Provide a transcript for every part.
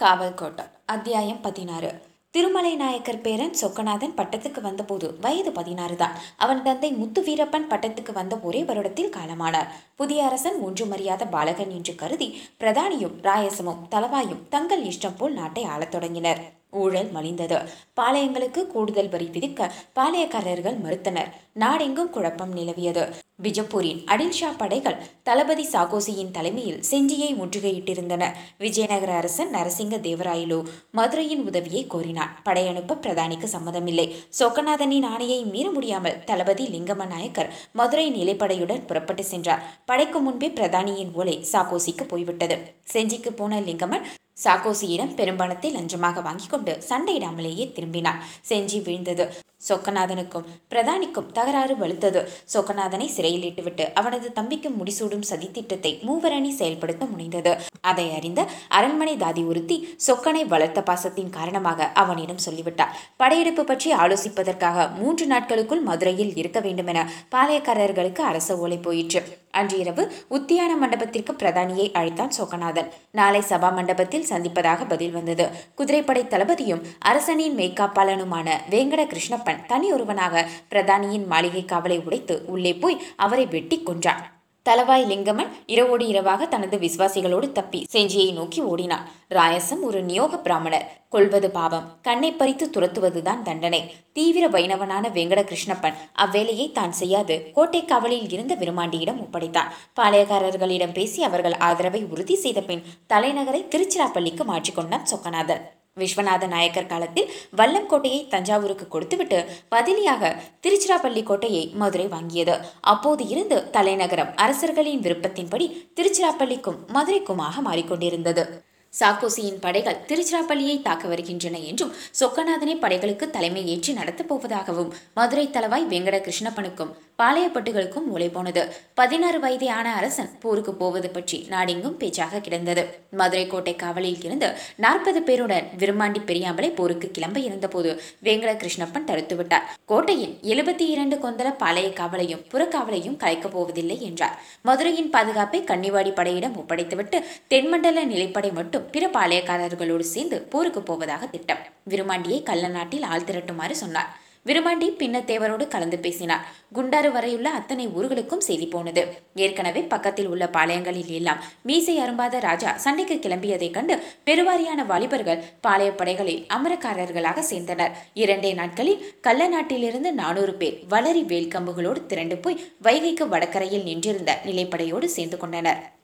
காவல் கோட்டம் அத்தியாயம் பதினாறு. திருமலை நாயக்கர் பேரன் சொக்கநாதன் பட்டத்துக்கு வந்தபோது வயது பதினாறு தான். அவன் தந்தை முத்து வீரப்பன் பட்டத்துக்கு வந்த ஒரே வருடத்தில் காலமானார். புதிய அரசன் ஒன்றுமறியாத பாலகன் என்று கருதி பிரதானியும் ராயசமும் தலவாயும் தங்கள் இஷ்டம் போல் நாட்டை ஆளத் தொடங்கினர். ஊழல் மலிந்தது. பாளையங்களுக்கு கூடுதல் வரி விதிக்க பாளையக்காரர்கள் மறுத்தனர். நாடெங்கும் குழப்பம் நிலவியது. பிஜப்பூரின் அடில்ஷா படைகள் தளபதி சாகோசியின் தலைமையில் செஞ்சியை முற்றுகையிட்டிருந்தன. விஜயநகர அரசன் நரசிங்க தேவராயலு மதுரையின் உதவியை கோரினார். படையனுப்ப பிரதானிக்கு சம்மதமில்லை. சொக்கநாதனின் ஆணையை மீற முடியாமல் தளபதி லிங்கம நாயக்கர் மதுரை நிலைப்படையுடன் புறப்பட்டு சென்றார். படைக்கு முன்பே பிரதானியின் ஓலை சாகோசிக்கு போய்விட்டது. செஞ்சிக்கு போன லிங்கமன் சாகோசியிடம் பெரும்பணத்தை லஞ்சமாக வாங்கி கொண்டு சண்டையிடாமலேயே திரும்பினார். செஞ்சி வீழ்ந்தது. சொக்கநாதனுக்கும் பிரதானிக்கும் தகராறு வலுத்தது. சொக்கநாதனை சிறையில் இட்டுவிட்டு அவனது தம்பிக்கு முடிசூடும் சதித்திட்டத்தை மூவரணி செயல்படுத்த முனைந்தது. அதை அறிந்த அரண்மனை தாதி ஒருத்தி சொக்கனை வளர்த்த பாசத்தின் காரணமாக அவனிடம் சொல்லிவிட்டார். படையெடுப்பு பற்றி ஆலோசிப்பதற்காக மூன்று நாட்களுக்குள் மதுரையில் இருக்க வேண்டுமென பாளையக்காரர்களுக்கு அரச ஓலை போயிற்று. அன்று இரவு உத்தியான மண்டபத்திற்கு பிரதானியை அழைத்தான் சோகநாதன். நாளை சபா மண்டபத்தில் சந்திப்பதாக பதில் வந்தது. குதிரைப்படை தளபதியும் அரசனின் மேய்காப்பாளனுமான வேங்கட கிருஷ்ணப்பன் தனி ஒருவனாக பிரதானியின் மாளிகை காவலை உடைத்து உள்ளே போய் அவரை வெட்டி கொன்றான். தலவாய் லிங்கமன் இரவோடு இரவாக தனது விசுவாசிகளோடு தப்பி செஞ்சியை நோக்கி ஓடினான். ராயசம் ஒரு நியோக பிராமணர். கொள்வது பாவம். கண்ணை பறித்து துரத்துவதுதான் தண்டனை. தீவிர வைணவனான வெங்கட கிருஷ்ணப்பன் அவ்வேலையை தான் செய்யாது. கோட்டை காவலில் இருந்த விருமாண்டியிடம் ஒப்படைத்தான். பாளையக்காரர்களிடம் பேசி அவர்கள் ஆதரவை உறுதி செய்த பின் தலைநகரை திருச்சிராப்பள்ளிக்கு மாற்றிக்கொண்டான் சொக்கநாதன். விஸ்வநாத நாயக்கர் காலத்தில் வல்லம் கோட்டையை தஞ்சாவூருக்கு கொடுத்துவிட்டு பதிலியாக திருச்சிராப்பள்ளி கோட்டையை மதுரை வாங்கியது. அப்போது இருந்து தலைநகரம் அரசர்களின் விருப்பத்தின்படி திருச்சிராப்பள்ளிக்கும் மதுரைக்குமாக மாறிக்கொண்டிருந்தது. சாக்கோசியின் படைகள் திருச்சிராப்பள்ளியை தாக்க வருகின்றன என்றும் சொக்கநாதனை படைகளுக்கு தலைமை ஏற்றி நடத்தப் போவதாகவும் மதுரை தலவாய் வெங்கட கிருஷ்ணப்பனுக்கும் பாளையப்பட்டுகளுக்கும் ஓலை போனது. பதினாறு வயதே ஆன அரசன் போருக்கு போவது பற்றி நாடெங்கும் பேச்சாக கிடந்தது. மதுரை கோட்டை காவலில் இருந்து நாற்பது பேருடன் விரும்மாண்டி பெரியாம்பலை போருக்கு கிளம்ப இருந்தபோது வேங்கட கிருஷ்ணப்பன் தடுத்துவிட்டார் கோட்டையின் எழுபத்தி இரண்டு கொந்தள பாளைய காவலையும் புறக்காவலையும் கலைக்கப் போவதில்லை என்றார். மதுரையின் பாதுகாப்பை கன்னிவாடி படையிடம் ஒப்படைத்துவிட்டு தென்மண்டல நிலைப்படை மட்டும் பிற பாளையக்காரர்களோடு சேர்ந்து போருக்கு போவதாக திட்டம். விருமாண்டியை கள்ள நாட்டில் ஆள் திரட்டுமாறு சொன்னார். விருமாண்டி பின்னத்தேவரோடு கலந்து பேசினார். குண்டாறு வரையுள்ள அத்தனை ஊர்களுக்கும் செய்தி போனது. ஏற்கனவே பக்கத்தில் உள்ள பாளையங்களில் எல்லாம் மீசை அரும்பாத ராஜா சண்டைக்கு கிளம்பியதைக் கண்டு பெருவாரியான வாலிபர்கள் பாளையப்படைகளில் அமரக்காரர்களாக சேர்ந்தனர். இரண்டே நாட்களில் கள்ள நாட்டிலிருந்து நானூறு பேர் வளரி வேல்கம்புகளோடு திரண்டு போய் வைகைக்கு வடக்கரையில் நின்றிருந்த நிலைப்படையோடு சேர்ந்து கொண்டனர்.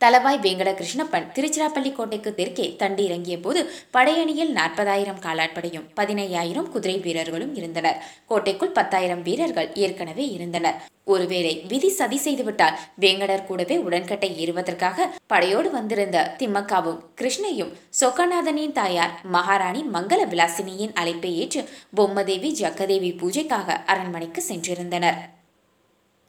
தலவாய் வேங்கட கிருஷ்ணப்பன் திருச்சிராப்பள்ளி கோட்டைக்கு தெற்கே தண்டி இறங்கிய போது படையணியில் நாற்பதாயிரம் காலாட்படையும் பதினையாயிரம் குதிரை வீரர்களும் இருந்தனர். கோட்டைக்குள் பத்தாயிரம் வீரர்கள் ஏற்கனவே இருந்தனர். ஒருவேளை விதி சதி செய்துவிட்டால் வேங்கடர் கூடவே உடன்கட்டை ஏறுவதற்காக படையோடு வந்திருந்த திம்மக்காவும் கிருஷ்ணையும் சொக்கநாதனின் தாயார் மகாராணி மங்கள விலாசினியின் அழைப்பை ஏற்று பொம்மதேவி ஜக்கதேவி பூஜைக்காக அரண்மனைக்கு சென்றிருந்தனர்.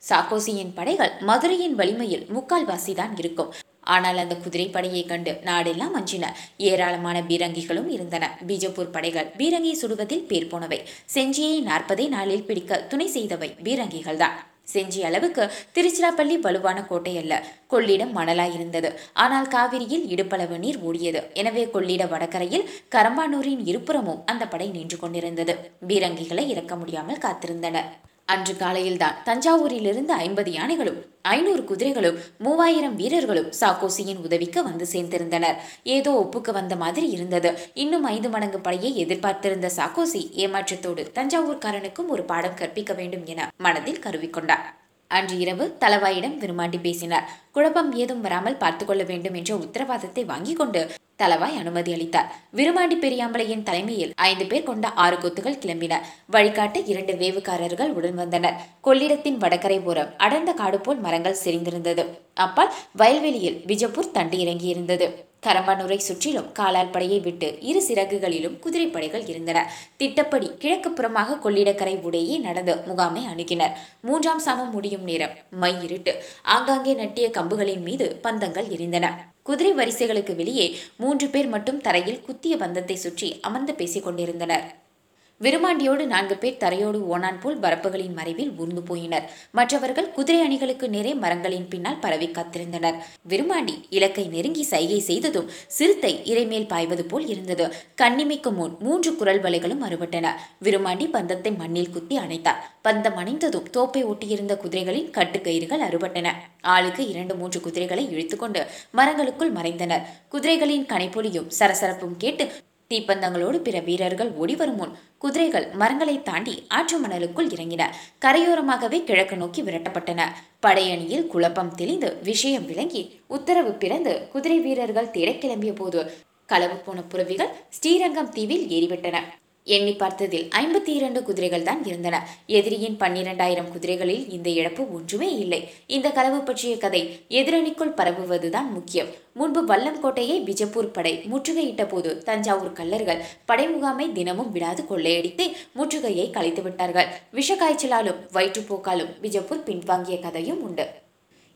சாக்கோசியின் படைகள் மதுரையின் வலிமையில் முக்கால்வாசிதான் இருக்கும். ஆனால் அந்த குதிரைப்படையை கண்டு நாடெல்லாம் அஞ்சின. ஏராளமான பீரங்கிகளும் இருந்தன. பீஜப்பூர் படைகள் பீரங்கி சுடுவதில் பேர் போனவை. செஞ்சியை நாற்பதே நாளில் பிடிக்க துணை செய்தவை பீரங்கிகள் தான். செஞ்சி அளவுக்கு திருச்சிராப்பள்ளி வலுவான கோட்டை அல்ல. கொள்ளிடம் மணலாய் இருந்தது. ஆனால் காவிரியில் இடுப்பளவு நீர் ஓடியது. எனவே கொள்ளிட வடகரையில் கரம்பானூரின் இருபுறமும் அந்த படை நின்று கொண்டிருந்தது. பீரங்கிகளை இறக்க முடியாமல் காத்திருந்தன. அன்று காலையில்தான் தஞ்சாவூரிலிருந்து ஐம்பது யானைகளும் ஐநூறு குதிரைகளும் மூவாயிரம் வீரர்களும் சாக்கோசியின் உதவிக்கு வந்து சேர்ந்திருந்தனர். ஏதோ ஒப்புக்கு வந்த மாதிரி இருந்தது. இன்னும் ஐந்து மடங்கு படையை எதிர்பார்த்திருந்த சாக்கோசி ஏமாற்றத்தோடு தஞ்சாவூர்காரனுக்கும் ஒரு பாடம் கற்பிக்க வேண்டும் என மனதில் கருவிக்கொண்டார். அன்று இரவு தலவாயிடம் விரும்மாண்டி பேசினார். குழப்பம் ஏதும் வராமல் பார்த்துக்கொள்ள வேண்டும் என்ற உத்தரவாதத்தை வாங்கிக் கொண்டு தலவாய் அனுமதி அளித்தார். விருமாண்டி பெரியாம்பளையின் தலைமையில் ஐந்து பேர் கொண்ட ஆறு கொத்துகள் கிளம்பின. வழிகாட்ட இரண்டு வேவுக்காரர்கள் உடன் வந்தனர். கொள்ளிடத்தின் வடக்கரை ஓரம் அடர்ந்த காடு போல் மரங்கள் செறிந்திருந்தது. அப்பால் வயல்வெளியில் விஜப்பூர் தண்டு இறங்கியிருந்தது கரம்பானூரை சுற்றிலும் காலாட்படையை விட்டு இரு சிறகுகளிலும் குதிரைப்படைகள் இருந்தன. திட்டப்படி கிழக்கு புறமாக கொள்ளிடக்கரை உடையே நடந்து முகாமை அணுகினர். மூன்றாம் சாமம் முடியும் நேரம் மை இருட்டு. ஆங்காங்கே நட்டிய கம்புகளின் மீது பந்தங்கள் எரிந்தன. குதிரை வரிசைகளுக்கு வெளியே மூன்று பேர் மட்டும் தரையில் குத்திய பந்தத்தை சுற்றி அமர்ந்து பேசிக் கொண்டிருந்தனர். விருமாண்டியோடு நான்கு பேர் தரையோடு ஓனான் போல் பரப்புகளின் மறைவில் ஊர்ந்து போயினர். மற்றவர்கள் குதிரை அணிகளுக்கு நேரே மரங்களின் பின்னால் பரவி காத்திருந்தனர். விருமாண்டி இலக்கை நெருங்கி சைகை செய்ததும் சிறுத்தை இறைமேல் பாய்வது போல் இருந்தது. கண்ணிமைக்கு முன் மூன்று குரல் வலைகளும் அறுபட்டன. விருமாண்டி பந்தத்தை மண்ணில் குத்தி அணைத்தார். பந்தம் அணைந்ததும் தோப்பை ஒட்டியிருந்த குதிரைகளின் கட்டுக்கயிறுகள் அறுபட்டன. ஆளுக்கு இரண்டு மூன்று குதிரைகளை இழுத்துக்கொண்டு மரங்களுக்குள் மறைந்தனர். குதிரைகளின் கனைப்பொலியும் சரசரப்பும் கேட்டு தீப்பந்தங்களோடு பிற வீரர்கள் ஓடிவரும் முன் குதிரைகள் மரங்களை தாண்டி ஆற்று மணலுக்குள் இறங்கின. கரையோரமாகவே கிழக்கு நோக்கி விரட்டப்பட்டன. படையணியில் குழப்பம் தெளிந்து விஷயம் விளங்கி உத்தரவு பிறந்து குதிரை வீரர்கள் தேட கிளம்பிய போது களவு போன புறவிகள் ஸ்ரீரங்கம் தீவில் ஏறிவிட்டன. எண்ணி பார்த்ததில் ஐம்பத்தி இரண்டு குதிரைகள் தான் இருந்தன. எதிரியின் பன்னிரெண்டாயிரம் குதிரைகளில் இந்த இழப்பு ஒன்றுமே இல்லை. இந்த களவு பற்றிய கதை எதிரணிக்குள் பரவுவதுதான் முக்கியம். முன்பு வல்லம்கோட்டையை பிஜப்பூர் படை முற்றுகையிட்ட போது தஞ்சாவூர் கல்லர்கள் படை முகாமை தினமும் விடாது கொள்ளையடித்து முற்றுகையை கலைத்து விட்டார்கள் விஷக்காய்ச்சலாலும் வயிற்றுப்போக்காலும் பிஜப்பூர் பின்வாங்கிய கதையும் உண்டு.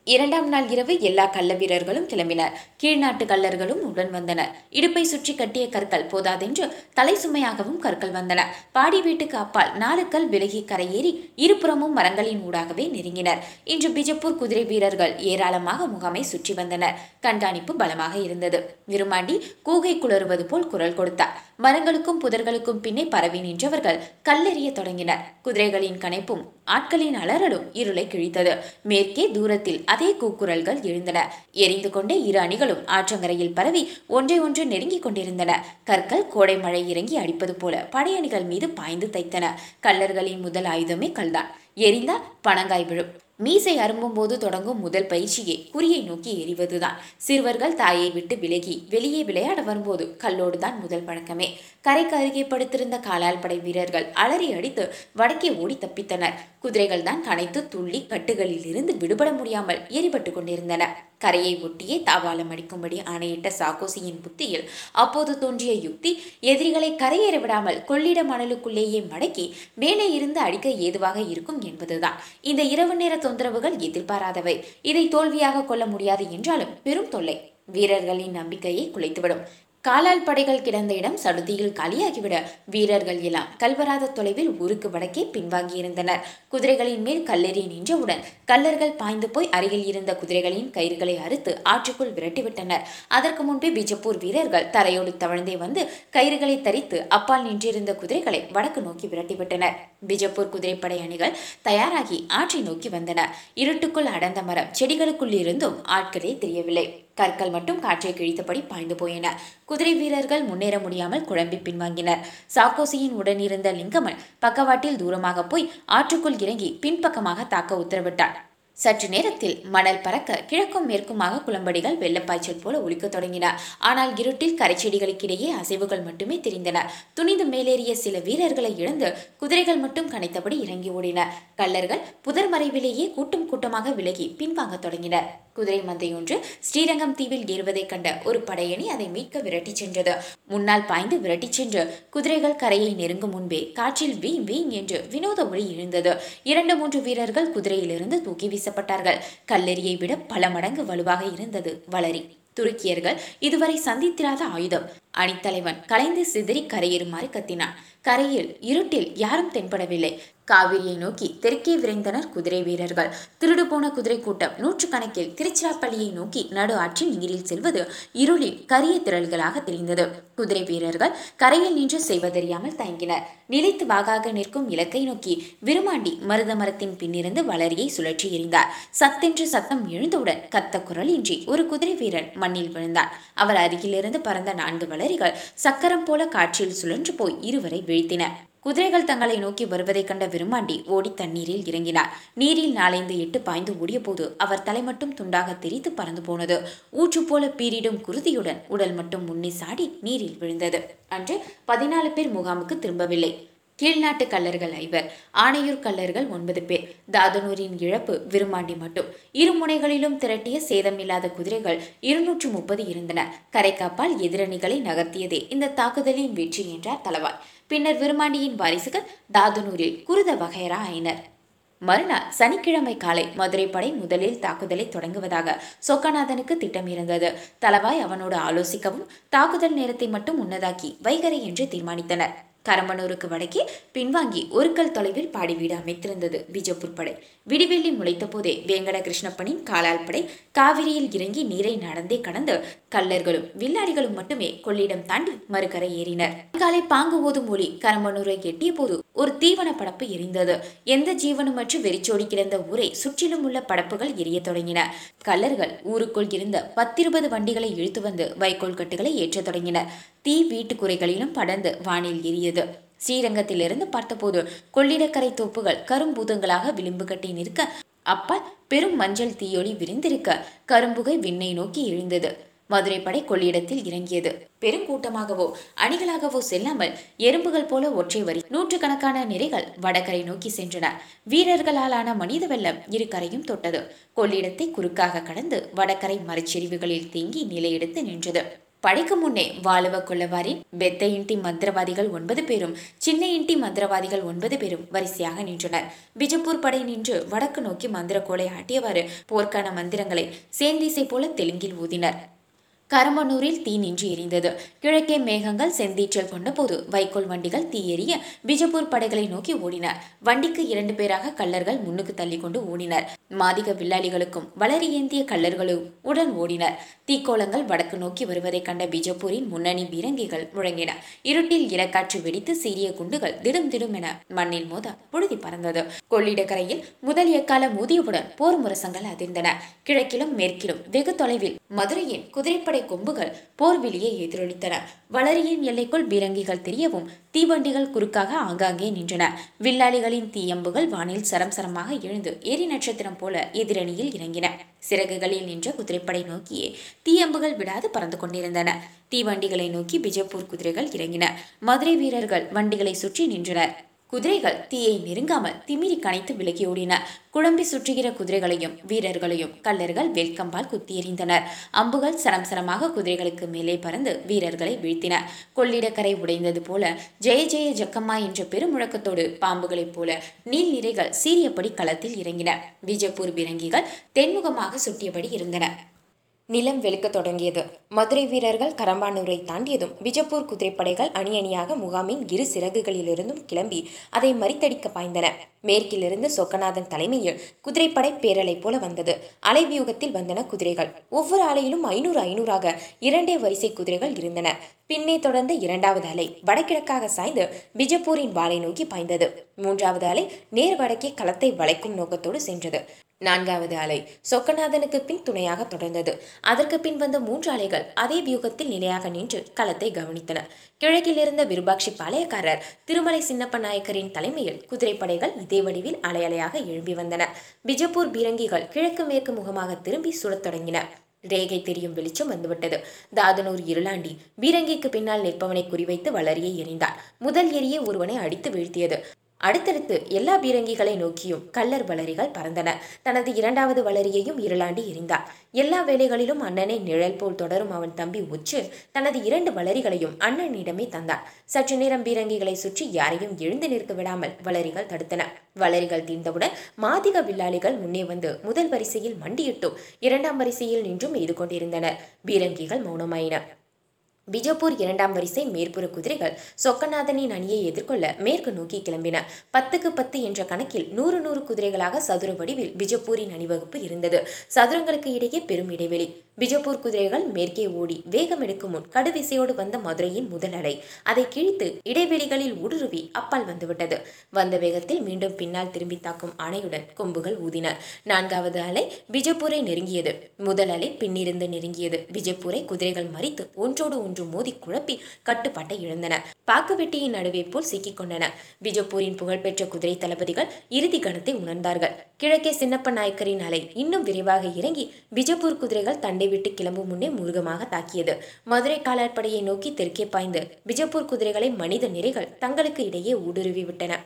இரண்டாம் நாள் இரவு எல்லா கள்ள வீரர்களும் கிளம்பினர். கீழ்நாட்டு கள்ளர்களும் உடன் வந்தனர். இடுப்பை சுற்றி கட்டிய கற்கள் போதாதென்று தலை சுமையாகவும் கற்கள் வந்தன. பாடி வீட்டுக்கு அப்பால் நாலு கல் விலகி கரையேறி இருபுறமும் மரங்களின் ஊடாகவே நெருங்கினர். இன்று பிஜப்பூர் குதிரை வீரர்கள் ஏராளமாக முகாமை சுற்றி வந்தனர். கண்காணிப்பு பலமாக இருந்தது. விருமாண்டி கூகை குளறுவது போல் குரல் கொடுத்தார். மரங்களுக்கும் புதர்களுக்கும் பின்னே பரவி நின்றவர்கள் கல்லெறிய தொடங்கினர். குதிரைகளின் கனைப்பும் ஆட்களின் அலறலும் இருளை கிழித்தது. மேற்கே தூரத்தில் அதே கூக்குரல்கள் எழுந்தன. எரிந்து கொண்டே இரு அணிகளும் ஆற்றங்கரையில் பரவி ஒன்றை ஒன்று நெருங்கிக் கொண்டிருந்தன. கற்கள் கோடை மழை இறங்கி அடிப்பது போல படையணிகள் மீது பாய்ந்து தைத்தன. கல்லர்களின் முதல் ஆயுதமே கல்தான். எரிந்தால் பணங்காய் விழும். மீசை அரும்பும் போது தொடங்கும் முதல் பயிற்சியே குறியை நோக்கி எறிவதுதான். சிறுவர்கள் தாயை விட்டு விலகி வெளியே விளையாட வரும்போது கல்லோடு தான் முதல் பழக்கமே. கரைக்கு அருகே படுத்திருந்த காலால் படை வீரர்கள் அலறி அடித்து வடக்கே ஓடி தப்பித்தனர். குதிரைகள் தான் கனைத்து துள்ளி கட்டுகளில் இருந்து விடுபட முடியாமல் எரிபட்டு கொண்டிருந்தன. கரையை ஒட்டியே தாவாலம் அடிக்கும்படி ஆணையிட்ட சாகோசியின் புத்தியில் அப்போது தோன்றிய யுக்தி எதிரிகளை கரையேற விடாமல் கொள்ளிட மணலுக்குள்ளேயே மடக்கி மேலே இருந்து அடிக்க ஏதுவாக இருக்கும் என்பதுதான். இந்த இரவு நேர தொந்தரவுகள் எதிர்பாராதவை. இதை தோல்வியாக கொள்ள முடியாது என்றாலும் பெரும் தொல்லை. வீரர்களின் நம்பிக்கையை குலைத்துவிடும். காலால் படைகள் கிடந்த இடம் சடுதியில் காலியாகிவிட. வீரர்கள் எல்லாம் கல்வராத தொலைவில் ஊருக்கு வடக்கே பின்வாங்கியிருந்தனர். குதிரைகளின் மேல் கல்லெறி நின்றவுடன் கல்லர்கள் பாய்ந்து போய் அருகில் இருந்த குதிரைகளின் கயிறுகளை அறுத்து ஆற்றுக்குள் விரட்டிவிட்டனர். அதற்கு முன்பே பிஜப்பூர் வீரர்கள் தரையோடு தவழ்ந்தே வந்து கயிறுகளை தரித்து அப்பால் நின்றிருந்த குதிரைகளை வடக்கு நோக்கி விரட்டிவிட்டனர். பிஜப்பூர் குதிரைப்படை அணிகள் தயாராகி ஆற்றை நோக்கி வந்தன. இருட்டுக்குள் அடர்ந்த மரம் செடிகளுக்குள் இருந்தும் ஆட்களே தெரியவில்லை. கற்கள் மட்டும் காற்றை கிழித்தபடி பாய்ந்து போயின. குதிரை வீரர்கள் முன்னேற முடியாமல் குழம்பி பின்வாங்கினர். சாக்கோசியின் உடனிருந்த லிங்கமன் பக்கவாட்டில் தூரமாக போய் ஆற்றுக்குள் இறங்கி பின்பக்கமாக தாக்க உத்தரவிட்டார். சற்று நேரத்தில் மணல் பறக்க கிழக்கும் மேற்குமாக குளம்படிகள் வெள்ளப்பாய்ச்சல் போல ஒலிக்கத் தொடங்கின. ஆனால் இருட்டில் கரைச்செடிகளுக்கிடையே அசைவுகள் மட்டுமே தெரிந்தன. துணிந்து மேலேறிய சில வீரர்களை இழந்து குதிரைகள் மட்டும் கனைத்தபடி இறங்கி ஓடின. கள்ளர்கள் புதர் மறைவிலேயே கூட்டம் கூட்டமாக விலகி பின்வாங்கத் தொடங்கினர். குதிரை மந்தையொன்று ஸ்ரீரங்கம் தீவில் ஏறுவதைக் கண்ட ஒரு படையணி அதை மீட்க விரட்டிச் சென்றது. முன்னால் பாய்ந்து விரட்டிச் சென்று குதிரைகள் கரையை நெருங்கும் முன்பே காற்றில் வீங் வீங் என்று வினோத ஒளி எழுந்தது. இரண்டு மூன்று வீரர்கள் குதிரையிலிருந்து தூக்கி வீசப்பட்டார்கள். கல்லெறியை விட பல மடங்கு வலுவாக இருந்தது வளரி. துருக்கியர்கள் இதுவரை சந்தித்திராத ஆயுதம். அணித்தலைவன் கலைந்து சிதறி கரையேறுமாறு கத்தினான். கரையில் இருட்டில் யாரும் தென்படவில்லை. காவிரியை நோக்கி தெற்கே விரைந்தனர் குதிரை வீரர்கள். திருடு போன குதிரை கூட்டம் நூற்றுக்கணக்கில் திருச்சிராப்பள்ளியை நோக்கி நடு ஆற்றில் நீரில் செல்வது இருளில் கரிய திரள்களாக தெரிந்தது. குதிரை வீரர்கள் கரையில் நின்று செய்வதறியாமல் தயங்கினர். நிலைத்து வாகாக நிற்கும் இலக்கை நோக்கி விருமாண்டி மருத மரத்தின் பின்னிருந்து வளரியை சுழற்றி எறிந்தார். சத்தென்று சத்தம் எழுந்தவுடன் கத்த குரலின்றி ஒரு குதிரை வீரன் மண்ணில் விழுந்தான். அவர் அருகிலிருந்து பறந்த நான்கு வளரிகள் சக்கரம் போல காற்றில் சுழன்று போய் இருவரை வீழ்த்தின. குதிரைகள் தங்களை நோக்கி வருவதைக் கண்ட விருமாண்டி ஓடி தண்ணீரில் இறங்கினார். நீரில் நாலைந்து எட்டு பாய்ந்து ஓடிய போது அவர் தலை மட்டும் துண்டாக தெரித்து பறந்து போனது. ஊற்று போல பீரிடும் குருதியுடன் உடல் மட்டும் முன்னே சாடி நீரில் விழுந்தது. அன்று பதினாலு பேர் முகாமுக்கு திரும்பவில்லை. கீழ்நாட்டு கல்லர்கள் ஐவர் ஆணையூர் கல்லர்கள் ஒன்பது பேர். தாதனூரின் இழப்பு விருமாண்டி மட்டும். இரு முனைகளிலும் திரட்டிய சேதமில்லாத குதிரைகள் இருநூற்று முப்பது இருந்தன. கரைக்காப்பால் எதிரணிகளை நகர்த்தியதே இந்த தாக்குதலின் வெற்றி என்றார் தலவாய் பின்னர் விருமாண்டியின் வாரிசுகள் தாதனூரில் குருத வகைரா ஆயினர் மறுநாள் சனிக்கிழமை காலை மதுரை படை முதலில் தாக்குதலை தொடங்குவதாக சொக்கநாதனுக்கு திட்டம் இருந்தது தலவாய் அவனோடு ஆலோசிக்கவும் தாக்குதல் நேரத்தை மட்டும் முன்னதாக்கி வைகரை என்று தீர்மானித்தனர். கரம்பனூருக்கு வடக்கே பின்வாங்கி ஒரு கல் தொலைவில் பாடி வீடு அமைத்திருந்தது. பிஜப்பூர் படை. விடிவெள்ளி முளைத்த போதே வேங்கட கிருஷ்ணப்பனின் காலால் படை காவிரியில் இறங்கி நீரை நடந்தே கடந்து கல்லர்களும் வில்லாடிகளும் மட்டுமே கொள்ளிடம் தாண்டி மறுகரை ஏறினர். காலை பாங்கு ஓதும் ஒளி கரம்பனூரை எட்டிய போது ஒரு தீவன படப்பு எரிந்தது. எந்த ஜீவனுமற்று வெறிச்சோடி கிடந்த ஊரை சுற்றிலும் உள்ள படப்புகள் எரிய தொடங்கின. கல்லர்கள் ஊருக்குள் இருந்த பத்திருபது வண்டிகளை இழுத்து வந்து வைக்கோல் கட்டுகளை ஏற்றத் தொடங்கினர் தீ வீட்டு குறைகளிலும் படர்ந்து வானில் எரியது. ஸ்ரீரங்கத்திலிருந்து பார்த்தபோது கொள்ளிடக்கரை தோப்புகள் கரும்பூதங்களாக விளிம்பு கட்டி நிற்க அப்பால் பெரும் மஞ்சள் தீயொளி விரிந்திருக்க கரும்புகை விண்ணை நோக்கி எழுந்தது. மதுரை படை கொள்ளிடத்தில் இறங்கியது. பெருங்கூட்டமாகவோ அணிகளாகவோ செல்லாமல் எறும்புகள் போல ஒற்றை வரி நூற்றுக்கணக்கான நிறைகள் வடகரை நோக்கி சென்றன. வீரர்களாலான மனித வெள்ளம் இரு கரையும் தொட்டது. கொள்ளிடத்தை குறுக்காக கடந்து வடகரை மரச்செறிவுகளில் தேங்கி நிலையெடுத்து நின்றது. படைக்கு முன்னே வாழுவ கொள்ளவாரி பெத்த இன்டி மந்திரவாதிகள் ஒன்பது பேரும் சின்ன இன்டி மந்திரவாதிகள் ஒன்பது பேரும் வரிசையாக நின்றனர். பிஜப்பூர் படை நின்று வடக்கு நோக்கி மந்திர கோலை ஆட்டியவாறு போர்க்கான மந்திரங்களை சேந்திசை போல தெலுங்கில் ஊதினர். கரம்பனூரில் தீ நின்று எரிந்தது. கிழக்கே மேகங்கள் செந்தீற்றல் கொண்டபோது வைக்கோல் வண்டிகள் தீ எரிய பிஜப்பூர் படைகளை நோக்கி ஓடின. வண்டிக்கு இரண்டு பேராக கள்ளர்கள் முன்னுக்கு தள்ளி கொண்டு ஓடினர். மாதிக வில்லாளிகளுக்கும் வளரி ஏந்திய கள்ளர்களும் உடன் ஓடினர். தீக்கோளங்கள் வடக்கு நோக்கி வருவதைக் கண்ட பிஜப்பூரின் முன்னணி பீரங்கிகள் முழங்கின. இருட்டில் இலக்காற்று வெடித்து சீரிய குண்டுகள் திடும் திடும் என மண்ணில் மோத புழுதி பறந்தது. கொள்ளிடக்கரையில் முதல் எக்கால மோதியவுடன் போர் முரசங்கள் அதிர்ந்தன. கிழக்கிலும் மேற்கிலும் வெகு தொலைவில் மதுரையின் குதிரைப்படை கொம்புகள் போர்விலியை எதிரொலித்தன. வளரியின் எல்லைக்குள் பீரங்கிகள் தெரியவும் தீவண்டிகள் குறுக்காக ஆங்காங்கே நின்றன. வில்லாளிகளின் தீயம்புகள் வானில் சரம் சரமாக எழுந்து எரி நட்சத்திரம் போல எதிரணியில் இறங்கின. சிறகுகளில் நின்ற குதிரைப்படை நோக்கியே தீயம்புகள் விடாது பறந்து கொண்டிருந்தன. தீவண்டிகளை நோக்கி பிஜப்பூர் குதிரைகள் இறங்கின. மதுரை வீரர்கள் வண்டிகளை சுற்றி நின்றனர். குதிரைகள் தீயை நெருங்காமல் திமிரி கனைத்து விலகியோடின குழம்பி சுற்றுகிற குதிரைகளையும் வீரர்களையும் கல்லர்கள் வேல்கம்பால் குத்தி எறிந்தனர். அம்புகள் சரம் சரமாக குதிரைகளுக்கு மேலே பறந்து வீரர்களை வீழ்த்தின. கொள்ளிடக்கரை உடைந்தது போல ஜெய ஜெய ஜக்கம்மா என்ற பெருமுழக்கத்தோடு பாம்புகளைப் போல நீல் நிறைகள் சீரியபடி களத்தில் இறங்கின. விஜயப்பூர் பீரங்கிகள் தென்முகமாக சுட்டியபடி இருந்தன. நிலம் வெளுக்கத் தொடங்கியது. மதுரை வீரர்கள் கரம்பானூரை தாண்டியதும் பிஜப்பூர் குதிரைப்படைகள் அணி அணியாக முகாமின் இரு சிறகுகளிலிருந்தும் கிளம்பி அதை மறித்தடிக்க பாய்ந்தன. மேற்கிலிருந்து சொக்கநாதன் தலைமையில் குதிரைப்படை பேரலை போல வந்தது. அலைவியூகத்தில் வந்தன குதிரைகள். ஒவ்வொரு அலையிலும் ஐநூறு ஐநூறாக இரண்டே வரிசை குதிரைகள் இருந்தன. பின்னே தொடர்ந்த இரண்டாவது அலை வடகிழக்காக சாய்ந்து பிஜப்பூரின் வாளை நோக்கி பாய்ந்தது. மூன்றாவது அலை நேர் வடக்கே களத்தை வளைக்கும் நோக்கத்தோடு சென்றது. நான்காவது அலை சொக்கநாதனுக்கு பின் துணையாக தொடர்ந்தது. அதற்கு பின் வந்த மூன்று அலைகள் அதே வியூகத்தில் நிலையாக நின்று களத்தை கவனித்தன. கிழக்கில் இருந்த விருபாட்சி பாளையக்காரர் திருமலை சின்னப்ப நாயக்கரின் தலைமையில் குதிரைப்படைகள் இதே வடிவில் அலையலையாக எழும்பி வந்தன. பிஜப்பூர் பீரங்கிகள் கிழக்கு மேற்கு முகமாக திரும்பி சுடத் தொடங்கின. ரேகை தெரியும் வெளிச்சம் வந்துவிட்டது. தாதனூர் இருளாண்டி பீரங்கிக்கு பின்னால் நிற்பவனை குறிவைத்து வளரியை எறிந்தார். முதல் எரிய ஒருவனை அடித்து வீழ்த்தியது. அடுத்தடுத்து எல்லா பீரங்கிகளை நோக்கியும் கள்ளர் வளரிகள் பறந்தன. தனது இரண்டாவது வளரியையும் இருளாண்டி எறிந்தார் எல்லா வேலைகளிலும் அண்ணனை நிழல் போல் தொடரும் அவன் தம்பி உச்சு தனது இரண்டு வளரிகளையும் அண்ணனிடமே தந்தான் சற்று நேரம் பீரங்கிகளை சுற்றி யாரையும் எழுந்து நிற்க விடாமல் வளரிகள் தடுத்தன. வளரிகள் தீர்ந்தவுடன் மாதிக வில்லாளிகள் முன்னே வந்து முதல் வரிசையில் மண்டியிட்டும் இரண்டாம் வரிசையில் நின்றும் எய்து கொண்டிருந்தனர் பீரங்கிகள் மௌனமாயின. பிஜப்பூர் இரண்டாம் வரிசை மேற்புற குதிரைகள் சொக்கநாதனின் அணியை எதிர்கொள்ள மேற்கு நோக்கி கிளம்பின. பத்துக்கு பத்து என்ற கணக்கில் நூறு நூறு குதிரைகளாக சதுர வடிவில் பிஜப்பூரின் அணிவகுப்பு இருந்தது. சதுரங்களுக்கு இடையே பெரும் இடைவெளி. பிஜப்பூர் குதிரைகள் மேற்கே ஓடி வேகம் எடுக்கும் முன் கடுவிசையோடு வந்த மதுரையின் முதல் அலை அதை கிழித்து இடைவெளிகளில் ஊடுருவி அப்பால் வந்துவிட்டது. வந்த வேகத்தில் மீண்டும் பின்னால் திரும்பி தாக்கும் அணையுடன் கொம்புகள் ஊதின. நான்காவது அலை பிஜப்பூரை நெருங்கியது. முதல் அலை பின்னிருந்து நெருங்கியது. பிஜப்பூரை குதிரைகள் மறித்து ஒன்றோடு ஒன்று மோதி குழப்பி கட்டுப்பாட்டை இழந்தன. பாக்குவெட்டியின் நடுவே போல் சிக்கிக் கொண்டன. பிஜப்பூரின் புகழ்பெற்ற குதிரை தளபதிகள் இறுதி கணத்தை உணர்ந்தார்கள். கிழக்கே சின்னப்ப நாயக்கரின் அலை இன்னும் விரைவாக இறங்கி பிஜப்பூர் குதிரைகள் தண்டை விட்டு கிளம்பும் முன்னே முருகமாக தாக்கியது. மதுரை காலாட்படையை நோக்கி தெற்கே பாய்ந்து பிஜப்பூர் குதிரைகளை மனித நிறைகள் தங்களுக்கு இடையே ஊடுருவி விட்டன.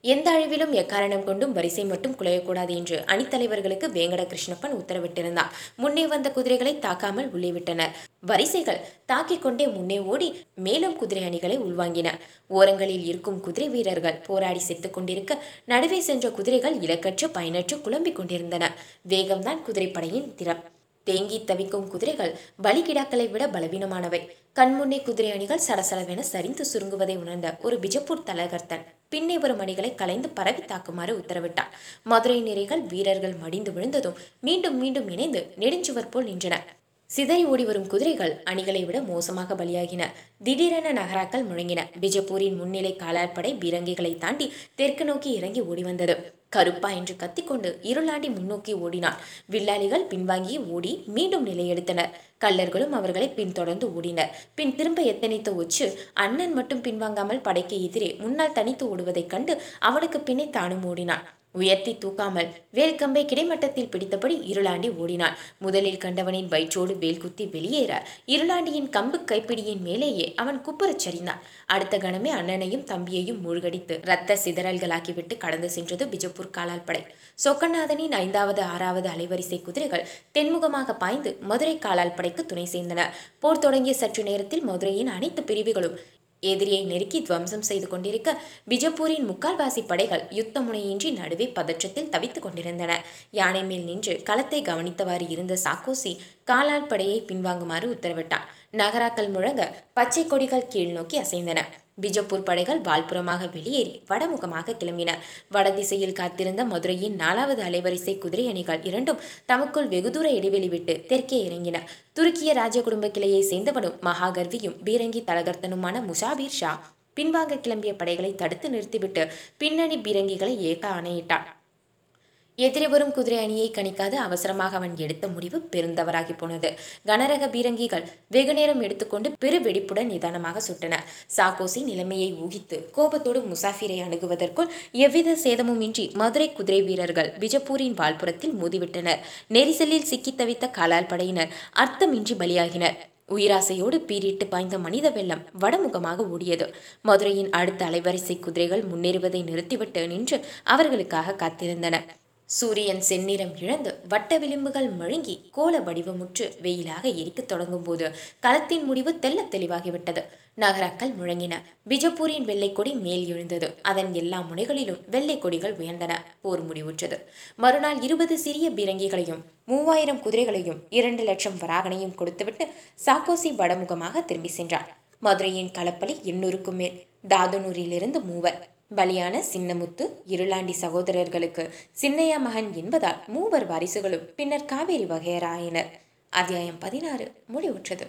எந்த அழிவிலும் எக்காரணம் கொண்டும் வரிசை மட்டும் குலையக்கூடாது என்று அணித்தலைவர்களுக்கு வேங்கட கிருஷ்ணப்பன் உத்தரவிட்டிருந்தார். முன்னே வந்த குதிரைகளை தாக்காமல் உள்ளே விட்டனர். வரிசைகள் தாக்கிக் கொண்டே முன்னே ஓடி மேலும் குதிரை அணிகளை உள்வாங்கின. ஓரங்களில் இருக்கும் குதிரை வீரர்கள் போராடி செத்துக் கொண்டிருக்க நடுவே சென்ற குதிரைகள் இலக்கற்று பயனற்று குழம்பிக் கொண்டிருந்தன. வேகம்தான் குதிரைப்படையின் திறம். தேங்கி தவிக்கும் குதிரைகள் பலிகிடாக்களை விட பலவீனமானவை. கண்முன்னே குதிரை அணிகள் சடசடவென சரிந்து சுருங்குவதை உணர்ந்த ஒரு பிஜப்பூர் தலகர்த்தன் பின்னே வரும் அணிகளை கலைந்து பரவி தாக்குமாறு உத்தரவிட்டார் மதுரை நிறைகள் வீரர்கள் மடிந்து விழுந்ததும் மீண்டும் மீண்டும் இணைந்து நெடுஞ்சுவர் போல் நின்றன. சிதறி ஓடி வரும் குதிரைகள் அணிகளை விட மோசமாக பலியாகின. திடீரென நகராக்கள் முழங்கின. பிஜப்பூரின் முன்னிலை காலாட்படை பீரங்கிகளை தாண்டி தெற்கு நோக்கி இறங்கி ஓடி வந்தது. கருப்பா என்று கத்திக்கொண்டு இருளாண்டி முன்னோக்கி ஓடினார் வில்லாளிகள் பின்வாங்கி ஓடி மீண்டும் நிலையெடுத்தனர் கள்ளர்களும் அவர்களை பின்தொடர்ந்து ஓடினர். பின் திரும்ப எத்தனித்த உச்சு அண்ணன் மட்டும் பின்வாங்காமல் படைக்கு எதிரே முன்னால் தனித்து ஓடுவதைக் கண்டு அவனுக்கு பின்னே தானும் ஓடினான் உயர்த்தி தூக்காமல் வேல்கம்பை கிடைமட்டத்தில் பிடித்தபடி இருளாண்டி ஓடினான். முதலில் கண்டவனின் வயிற்றோடு வேல் குத்தி வெளியேற இருளாண்டியின் கம்பு கைப்பிடியின் மேலேயே அவன் குப்புறச் சரிந்தான். அடுத்த கணமே அண்ணனையும் தம்பியையும் மூழ்கடித்து ரத்த சிதறல்களாக்கிவிட்டு கடந்து சென்றது பிஜப்பூர் காலால் படை சொக்கநாதனின் ஐந்தாவது ஆறாவது அலைவரிசை குதிரைகள் தென்முகமாக பாய்ந்து மதுரை காலால் படைக்கு துணை சேர்ந்தன. போர் தொடங்கிய சற்று நேரத்தில் மதுரையின் அனைத்து பிரிவுகளும் எதிரியை நெருக்கி துவம்சம் செய்து கொண்டிருக்க பிஜப்பூரின் முக்கால்வாசி படைகள் யுத்த முனையின்றி நடுவே பதற்றத்தில் தவித்துக் கொண்டிருந்தன. யானை மேல் நின்று களத்தை கவனித்தவாறு இருந்த சாக்கோசி காலால் படையை பின்வாங்குமாறு உத்தரவிட்டான். நகராக்கள் முழங்க பச்சை கொடிகள் கீழ் நோக்கி அசைந்தன. பிஜப்பூர் படைகள் வால்புறமாக வெளியேறி வடமுகமாக கிளம்பின. வடதிசையில் காத்திருந்த மதுரையின் நாலாவது அலைவரிசை குதிரை அணிகள் இரண்டும் தமக்குள் வெகுதூர இடைவெளி விட்டு தெற்கே இறங்கின. துருக்கிய ராஜ குடும்ப கிளையை சேர்ந்தவனும் மகாகர்வியும் பீரங்கி தலகர்த்தனுமான முசாபீர் ஷா பின்வாங்க கிளம்பிய படைகளை தடுத்து நிறுத்திவிட்டு பின்னணி பீரங்கிகளை ஏக ஆணையிட்டான். எதிரே வரும் குதிரை அணியை கணிக்காது அவசரமாக அவன் எடுத்த முடிவு பெருந்தவராகி போனது. கனரக பீரங்கிகள் வெகு நேரம் எடுத்துக்கொண்டு பெரு வெடிப்புடன் நிதானமாக சுட்டன. சாக்கோசி நிலைமையை ஊகித்து கோபத்தோடு முசாஃபிரை அணுகுவதற்குள் எவ்வித சேதமுமின்றி மதுரை குதிரை வீரர்கள் பிஜப்பூரின் வால்புறத்தில் மோதிவிட்டனர். நெரிசலில் சிக்கித் தவித்த காலால் படையினர் அர்த்தமின்றி பலியாகினர். உயிராசையோடு பீரிட்டு பாய்ந்த மனித வெள்ளம் வடமுகமாக ஓடியது. மதுரையின் அடுத்த அலைவரிசை குதிரைகள் முன்னேறுவதை நிறுத்திவிட்டு நின்று அவர்களுக்காக காத்திருந்தன. சூரியன் செந்நிறம் இழந்து வட்ட விளிம்புகள் மழுங்கி கோல வடிவமுற்று வெயிலாக எரிக்கத் தொடங்கும் போது களத்தின் முடிவு தெள்ளத் தெளிவாகிவிட்டது. நகரக்கள் முழங்கின. பிஜப்பூரின் வெள்ளைக்கொடி மேல் எழுந்தது. அதன் எல்லா முனைகளிலும் வெள்ளை கொடிகள் உயர்ந்தன. போர் முடிவுற்றது. மறுநாள் இருபது சிறிய பீரங்கிகளையும் மூவாயிரம் குதிரைகளையும் இரண்டு லட்சம் வராகனையும் கொடுத்துவிட்டு சாக்கோசி வடமுகமாக திரும்பி சென்றார் மதுரையின் களப்பலி எண்ணூறுக்கும் மேல். தாதுனூரிலிருந்து மூவர். பலியான சின்னமுத்து இருளாண்டி சகோதரர்களுக்கு சின்னையா மகன் என்பதால் மூவர் வாரிசுகளும் பின்னர் காவேரி வகையராயினர். அத்தியாயம் பதினாறு முடிவுற்றது.